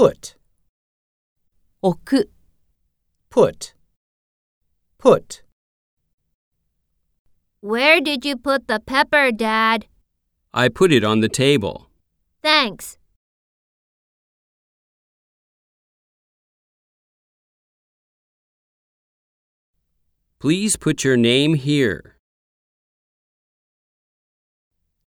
put, 置く、put, put. Where did you put the pepper, Dad? I put it on the table. Thanks. Please put your name here.